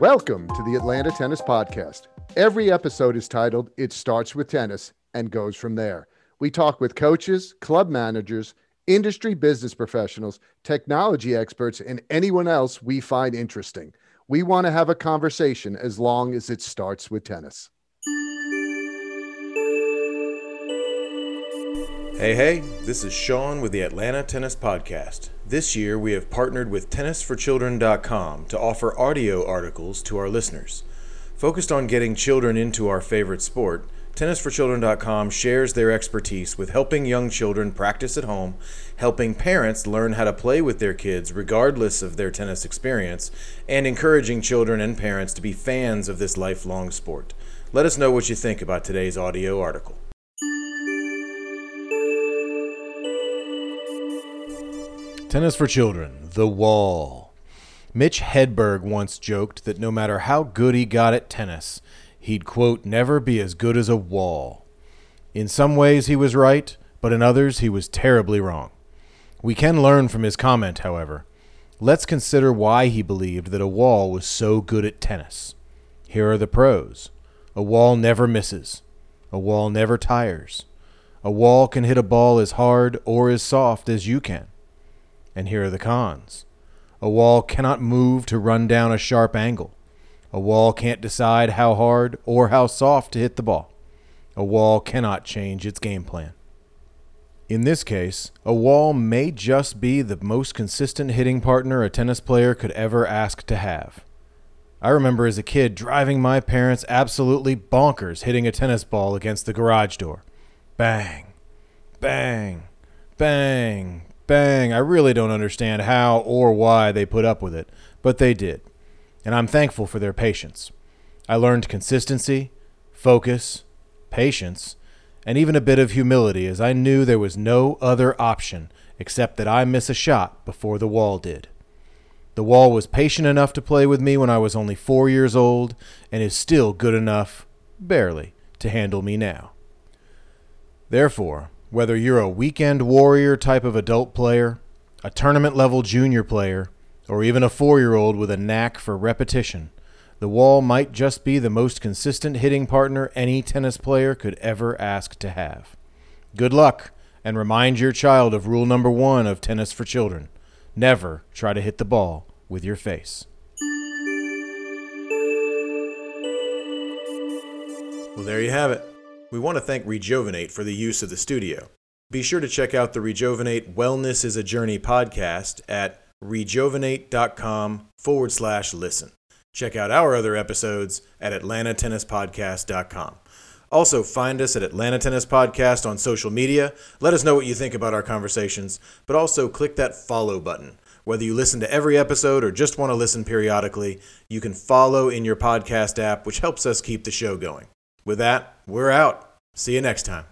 Welcome to the Atlanta Tennis Podcast. Every episode is titled It Starts with Tennis and Goes From There. We talk with coaches, club managers, industry business professionals, technology experts, and anyone else we find interesting. We want to have a conversation as long as it starts with tennis. Hey, hey, this is Shaun with the Atlanta Tennis Podcast. This year we have partnered with TennisForChildren.com to offer audio articles to our listeners. Focused on getting children into our favorite sport, TennisForChildren.com shares their expertise with helping young children practice at home, helping parents learn how to play with their kids regardless of their tennis experience, and encouraging children and parents to be fans of this lifelong sport. Let us know what you think about today's audio article. Tennis for Children The Wall. Mitch Hedberg once joked that no matter how good he got at tennis, he'd, quote, never be as good as a wall. In some ways, he was right, but in others, he was terribly wrong. We can learn from his comment, however. Let's consider why he believed that a wall was so good at tennis. Here are the pros a wall never misses, a wall never tires, a wall can hit a ball as hard or as soft as you can. And here are the cons. A wall cannot move to run down a sharp angle. A wall can't decide how hard or how soft to hit the ball. A wall cannot change its game plan. In this case, a wall may just be the most consistent hitting partner a tennis player could ever ask to have. I remember as a kid driving my parents absolutely bonkers hitting a tennis ball against the garage door. Bang, bang, bang, bang. I really don't understand how or why they put up with it, but they did. And I'm thankful for their patience. I learned consistency, focus, patience, and even a bit of humility as I knew there was no other option except that I miss a shot before the wall did. The wall was patient enough to play with me when I was only four years old and is still good enough, barely, to handle me now. Therefore, whether you're a weekend warrior type of adult player, a tournament level junior player, or even a four year old with a knack for repetition, the wall might just be the most consistent hitting partner any tennis player could ever ask to have. Good luck, and remind your child of rule number one of Tennis for Children never try to hit the ball with your face. Well, there you have it. We want to thank Regeovinate for the use of the studio. Be sure to check out the Regeovinate Wellness is a Journey podcast at regeovinate.com forward slash listen. Check out our other episodes at atlantatennispodcast.com. Also, find us at Atlanta Tennis Podcast on social media. Let us know what you think about our conversations, but also click that follow button. Whether you listen to every episode or just want to listen periodically, you can follow in your podcast app, which helps us keep the show going. With that, we're out. See you next time.